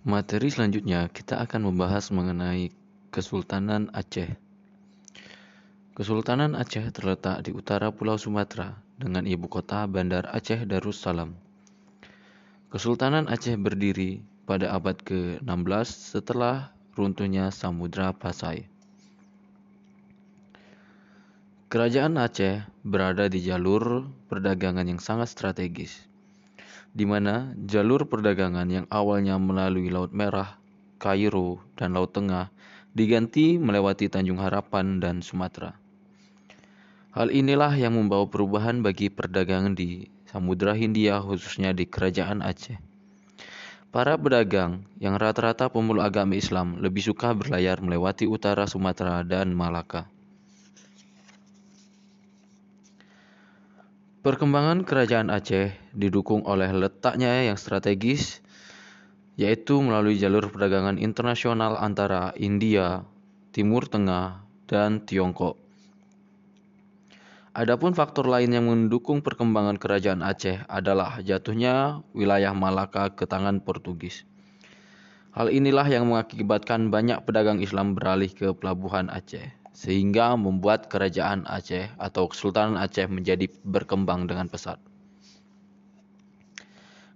Materi selanjutnya kita akan membahas mengenai Kesultanan Aceh. Kesultanan Aceh terletak di utara Pulau Sumatera dengan ibu kota Bandar Aceh Darussalam. Kesultanan Aceh berdiri pada abad ke-16 setelah runtuhnya Samudra Pasai. Kerajaan Aceh berada di jalur perdagangan yang sangat strategis di mana jalur perdagangan yang awalnya melalui Laut Merah, Kairo, dan Laut Tengah diganti melewati Tanjung Harapan dan Sumatera. Hal inilah yang membawa perubahan bagi perdagangan di Samudra Hindia khususnya di Kerajaan Aceh. Para pedagang yang rata-rata pemeluk agama Islam lebih suka berlayar melewati utara Sumatera dan Malaka. Perkembangan kerajaan Aceh didukung oleh letaknya yang strategis, yaitu melalui jalur perdagangan internasional antara India, Timur Tengah, dan Tiongkok. Adapun faktor lain yang mendukung perkembangan kerajaan Aceh adalah jatuhnya wilayah Malaka ke tangan Portugis. Hal inilah yang mengakibatkan banyak pedagang Islam beralih ke pelabuhan Aceh sehingga membuat kerajaan Aceh atau Kesultanan Aceh menjadi berkembang dengan pesat.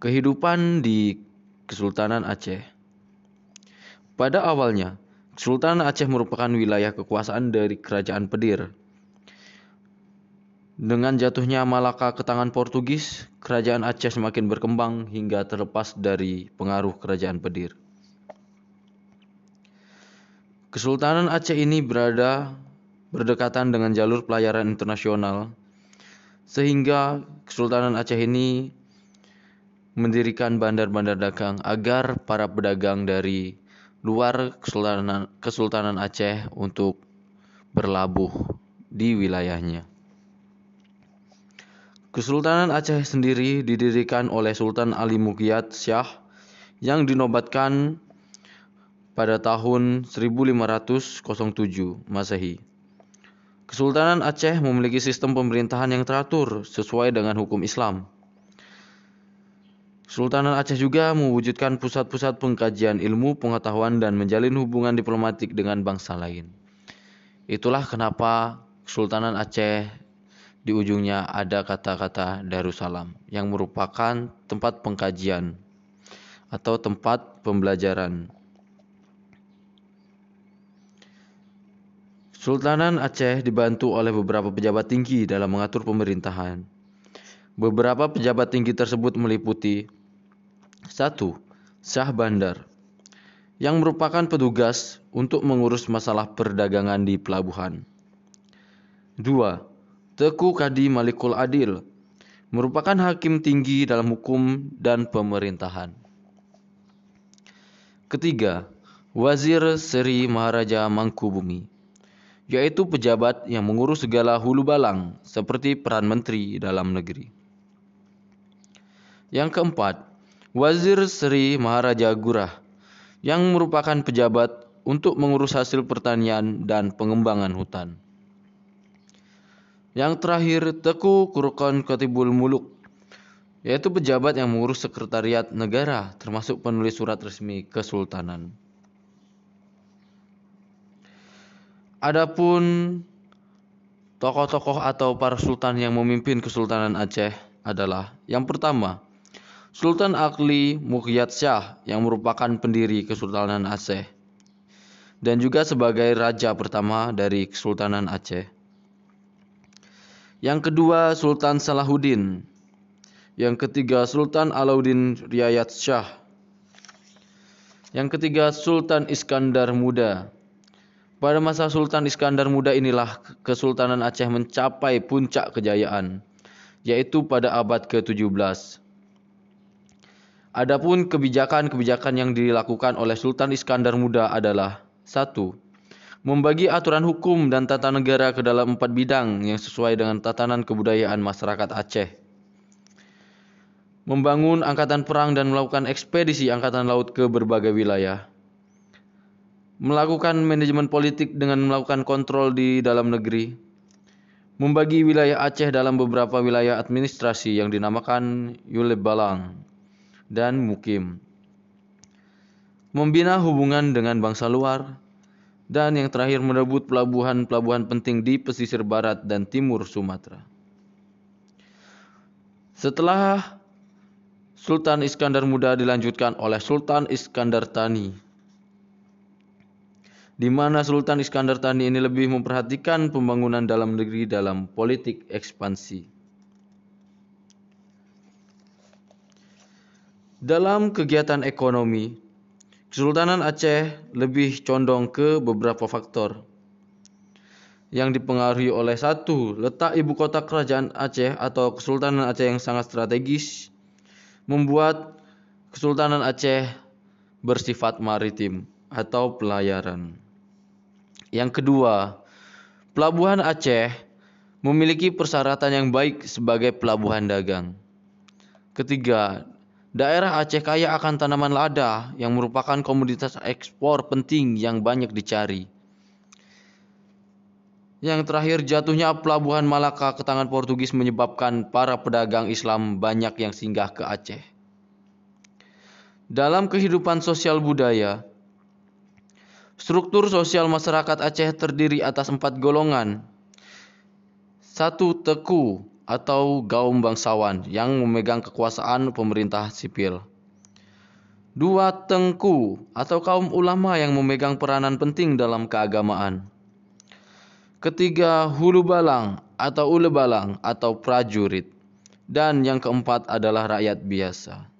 Kehidupan di Kesultanan Aceh Pada awalnya, Kesultanan Aceh merupakan wilayah kekuasaan dari Kerajaan Pedir. Dengan jatuhnya Malaka ke tangan Portugis, Kerajaan Aceh semakin berkembang hingga terlepas dari pengaruh Kerajaan Pedir. Kesultanan Aceh ini berada berdekatan dengan jalur pelayaran internasional, sehingga Kesultanan Aceh ini mendirikan bandar-bandar dagang agar para pedagang dari luar Kesultanan, Kesultanan Aceh untuk berlabuh di wilayahnya. Kesultanan Aceh sendiri didirikan oleh Sultan Ali Mugyat Syah yang dinobatkan pada tahun 1507 Masehi. Kesultanan Aceh memiliki sistem pemerintahan yang teratur sesuai dengan hukum Islam. Sultanan Aceh juga mewujudkan pusat-pusat pengkajian ilmu pengetahuan dan menjalin hubungan diplomatik dengan bangsa lain. Itulah kenapa Sultanan Aceh di ujungnya ada kata-kata Darussalam yang merupakan tempat pengkajian atau tempat pembelajaran Sultanan Aceh dibantu oleh beberapa pejabat tinggi dalam mengatur pemerintahan. Beberapa pejabat tinggi tersebut meliputi 1. Syah Bandar yang merupakan petugas untuk mengurus masalah perdagangan di pelabuhan. 2. Teku Kadi Malikul Adil merupakan hakim tinggi dalam hukum dan pemerintahan. Ketiga, Wazir Seri Maharaja Mangkubumi yaitu pejabat yang mengurus segala hulu balang seperti peran menteri dalam negeri. Yang keempat, Wazir Seri Maharaja Gurah yang merupakan pejabat untuk mengurus hasil pertanian dan pengembangan hutan. Yang terakhir, Teku Kurukon Kotibul Muluk yaitu pejabat yang mengurus sekretariat negara termasuk penulis surat resmi kesultanan. Adapun tokoh-tokoh atau para sultan yang memimpin Kesultanan Aceh adalah yang pertama, Sultan Akli Mukhyat Syah yang merupakan pendiri Kesultanan Aceh dan juga sebagai raja pertama dari Kesultanan Aceh. Yang kedua Sultan Salahuddin. Yang ketiga Sultan Alauddin Riayat Syah. Yang ketiga Sultan Iskandar Muda. Pada masa Sultan Iskandar Muda inilah Kesultanan Aceh mencapai puncak kejayaan, yaitu pada abad ke-17. Adapun kebijakan-kebijakan yang dilakukan oleh Sultan Iskandar Muda adalah satu, Membagi aturan hukum dan tata negara ke dalam empat bidang yang sesuai dengan tatanan kebudayaan masyarakat Aceh. Membangun angkatan perang dan melakukan ekspedisi angkatan laut ke berbagai wilayah melakukan manajemen politik dengan melakukan kontrol di dalam negeri, membagi wilayah Aceh dalam beberapa wilayah administrasi yang dinamakan Yulebalang dan Mukim. membina hubungan dengan bangsa luar, dan yang terakhir merebut pelabuhan-pelabuhan penting di pesisir barat dan timur Sumatera. Setelah Sultan Iskandar Muda dilanjutkan oleh Sultan Iskandar Tani, di mana Sultan Iskandar Tani ini lebih memperhatikan pembangunan dalam negeri dalam politik ekspansi. Dalam kegiatan ekonomi, Kesultanan Aceh lebih condong ke beberapa faktor yang dipengaruhi oleh satu, letak ibu kota kerajaan Aceh atau Kesultanan Aceh yang sangat strategis membuat Kesultanan Aceh bersifat maritim atau pelayaran. Yang kedua, pelabuhan Aceh memiliki persyaratan yang baik sebagai pelabuhan dagang. Ketiga, Daerah Aceh kaya akan tanaman lada yang merupakan komoditas ekspor penting yang banyak dicari. Yang terakhir jatuhnya pelabuhan Malaka ke tangan Portugis menyebabkan para pedagang Islam banyak yang singgah ke Aceh. Dalam kehidupan sosial budaya, struktur sosial masyarakat Aceh terdiri atas empat golongan. Satu teku, atau gaum bangsawan yang memegang kekuasaan pemerintah sipil. Dua tengku atau kaum ulama yang memegang peranan penting dalam keagamaan. Ketiga hulu balang atau ule balang atau prajurit. Dan yang keempat adalah rakyat biasa.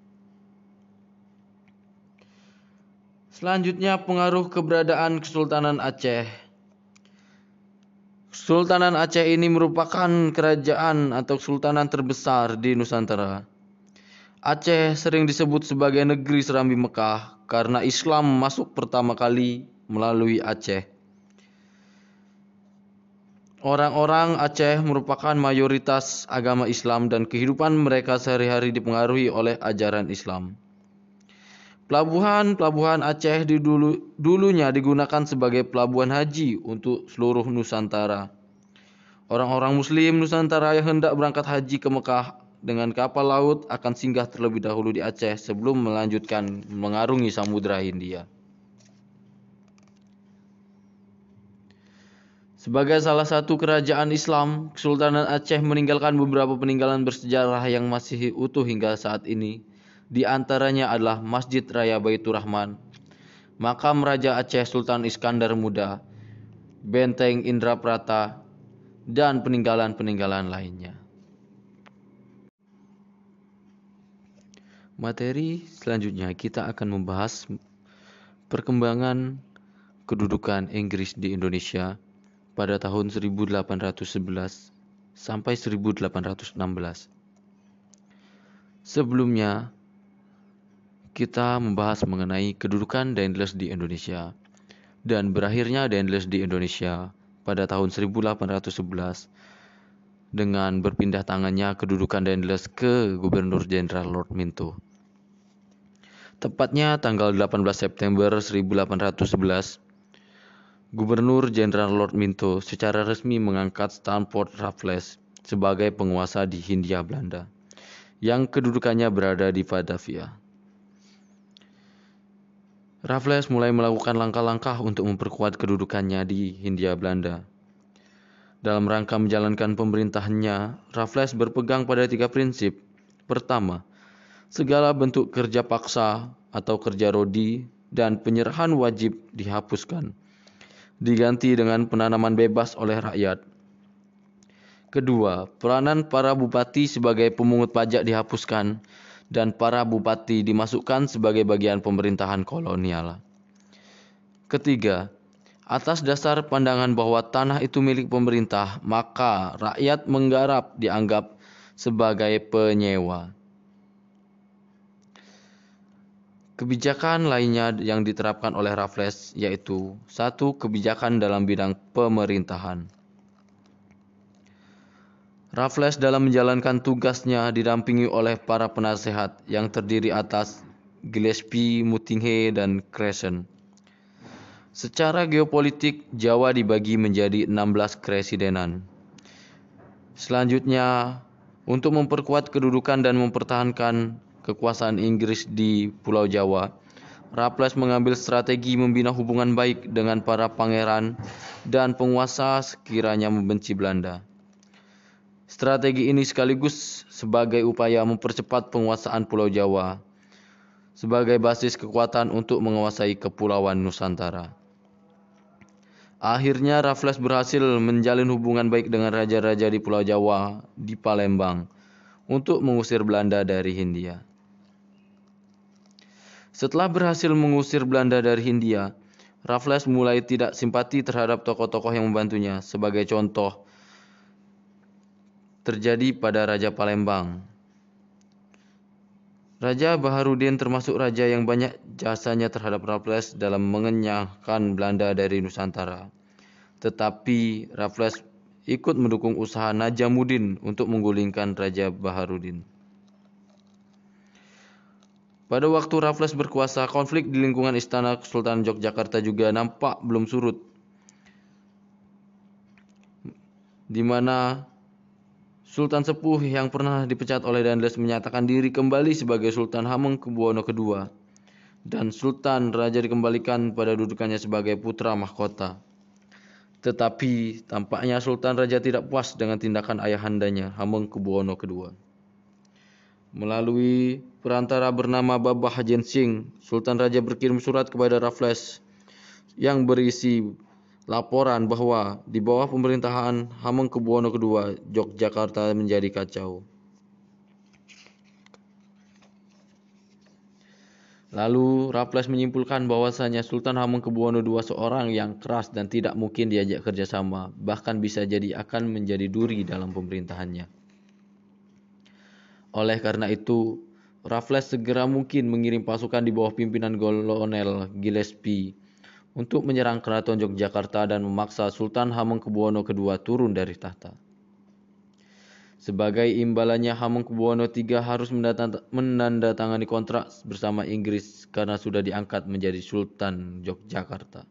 Selanjutnya pengaruh keberadaan Kesultanan Aceh Sultanan Aceh ini merupakan kerajaan atau sultanan terbesar di Nusantara. Aceh sering disebut sebagai negeri serambi Mekah karena Islam masuk pertama kali melalui Aceh. Orang-orang Aceh merupakan mayoritas agama Islam dan kehidupan mereka sehari-hari dipengaruhi oleh ajaran Islam. Pelabuhan-pelabuhan Aceh di dulu, dulunya digunakan sebagai pelabuhan haji untuk seluruh Nusantara. Orang-orang Muslim Nusantara yang hendak berangkat haji ke Mekah dengan kapal laut akan singgah terlebih dahulu di Aceh sebelum melanjutkan mengarungi Samudra Hindia. Sebagai salah satu kerajaan Islam, Kesultanan Aceh meninggalkan beberapa peninggalan bersejarah yang masih utuh hingga saat ini di antaranya adalah Masjid Raya Baitur Rahman, makam Raja Aceh Sultan Iskandar Muda, Benteng Indraprata, dan peninggalan-peninggalan lainnya. Materi selanjutnya kita akan membahas perkembangan kedudukan Inggris di Indonesia pada tahun 1811 sampai 1816. Sebelumnya, kita membahas mengenai kedudukan Daendels di Indonesia dan berakhirnya Daendels di Indonesia pada tahun 1811 dengan berpindah tangannya kedudukan Daendels ke Gubernur Jenderal Lord Minto. Tepatnya tanggal 18 September 1811, Gubernur Jenderal Lord Minto secara resmi mengangkat Stanford Raffles sebagai penguasa di Hindia Belanda, yang kedudukannya berada di Batavia. Raffles mulai melakukan langkah-langkah untuk memperkuat kedudukannya di Hindia Belanda. Dalam rangka menjalankan pemerintahannya, Raffles berpegang pada tiga prinsip. Pertama, segala bentuk kerja paksa atau kerja rodi dan penyerahan wajib dihapuskan, diganti dengan penanaman bebas oleh rakyat. Kedua, peranan para bupati sebagai pemungut pajak dihapuskan dan para bupati dimasukkan sebagai bagian pemerintahan kolonial. Ketiga, atas dasar pandangan bahwa tanah itu milik pemerintah, maka rakyat menggarap dianggap sebagai penyewa. Kebijakan lainnya yang diterapkan oleh Raffles yaitu satu kebijakan dalam bidang pemerintahan. Raffles dalam menjalankan tugasnya didampingi oleh para penasehat yang terdiri atas Gillespie, Mutinghe, dan Crescent. Secara geopolitik, Jawa dibagi menjadi 16 kresidenan. Selanjutnya, untuk memperkuat kedudukan dan mempertahankan kekuasaan Inggris di Pulau Jawa, Raffles mengambil strategi membina hubungan baik dengan para pangeran dan penguasa sekiranya membenci Belanda. Strategi ini sekaligus sebagai upaya mempercepat penguasaan Pulau Jawa sebagai basis kekuatan untuk menguasai kepulauan Nusantara. Akhirnya Raffles berhasil menjalin hubungan baik dengan raja-raja di Pulau Jawa di Palembang untuk mengusir Belanda dari Hindia. Setelah berhasil mengusir Belanda dari Hindia, Raffles mulai tidak simpati terhadap tokoh-tokoh yang membantunya. Sebagai contoh, terjadi pada Raja Palembang. Raja Baharudin termasuk raja yang banyak jasanya terhadap Raffles dalam mengenyahkan Belanda dari Nusantara. Tetapi Raffles ikut mendukung usaha Najamuddin untuk menggulingkan Raja Baharudin. Pada waktu Raffles berkuasa, konflik di lingkungan istana Kesultanan Yogyakarta juga nampak belum surut. Di mana Sultan Sepuh yang pernah dipecat oleh Dandes menyatakan diri kembali sebagai Sultan Hamengkubuwono II dan Sultan Raja dikembalikan pada dudukannya sebagai putra mahkota. Tetapi tampaknya Sultan Raja tidak puas dengan tindakan ayahandanya Hamengkubuwono II. Melalui perantara bernama Babah Jensing, Sultan Raja berkirim surat kepada Raffles yang berisi laporan bahwa di bawah pemerintahan Hamengkubuwono II, Yogyakarta menjadi kacau. Lalu Raffles menyimpulkan bahwasanya Sultan Hamengkubuwono II seorang yang keras dan tidak mungkin diajak kerjasama, bahkan bisa jadi akan menjadi duri dalam pemerintahannya. Oleh karena itu, Raffles segera mungkin mengirim pasukan di bawah pimpinan Kolonel Gillespie untuk menyerang keraton Yogyakarta dan memaksa Sultan Hamengkubuwono II turun dari tahta. Sebagai imbalannya Hamengkubuwono III harus menandatangani kontrak bersama Inggris karena sudah diangkat menjadi Sultan Yogyakarta.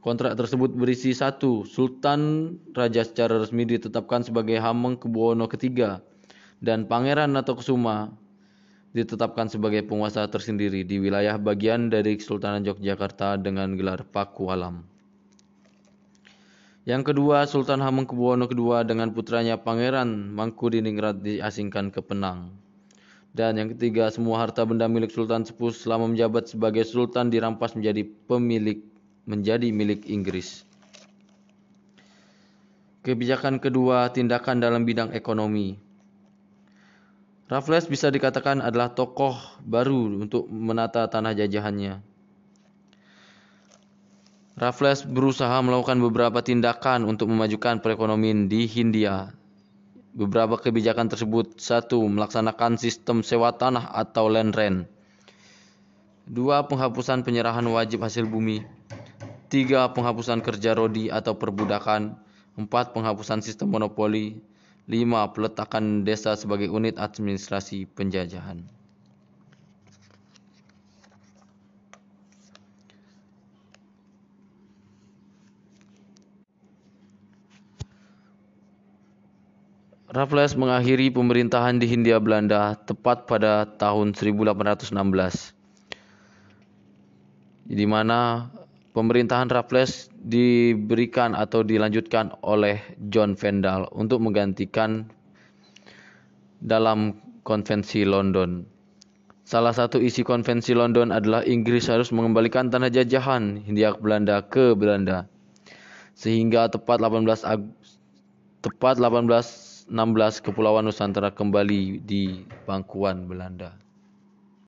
Kontrak tersebut berisi satu, Sultan Raja secara resmi ditetapkan sebagai Hamengkubuwono III dan Pangeran Kusuma ditetapkan sebagai penguasa tersendiri di wilayah bagian dari Kesultanan Yogyakarta dengan gelar Pakualam. Yang kedua, Sultan Hamengkubuwono II dengan putranya Pangeran Mangkudiningrat diasingkan ke Penang. Dan yang ketiga, semua harta benda milik Sultan Sepuh selama menjabat sebagai sultan dirampas menjadi pemilik menjadi milik Inggris. Kebijakan kedua, tindakan dalam bidang ekonomi. Raffles bisa dikatakan adalah tokoh baru untuk menata tanah jajahannya. Raffles berusaha melakukan beberapa tindakan untuk memajukan perekonomian di Hindia. Beberapa kebijakan tersebut satu melaksanakan sistem sewa tanah atau land rent. Dua penghapusan penyerahan wajib hasil bumi. Tiga penghapusan kerja rodi atau perbudakan. Empat penghapusan sistem monopoli 5. Peletakan desa sebagai unit administrasi penjajahan. Raffles mengakhiri pemerintahan di Hindia Belanda tepat pada tahun 1816 di mana pemerintahan Raffles diberikan atau dilanjutkan oleh John Vendal untuk menggantikan dalam konvensi London. Salah satu isi konvensi London adalah Inggris harus mengembalikan tanah jajahan Hindia Belanda ke Belanda. Sehingga tepat 18 Ag tepat 1816 Kepulauan Nusantara kembali di bangkuan Belanda.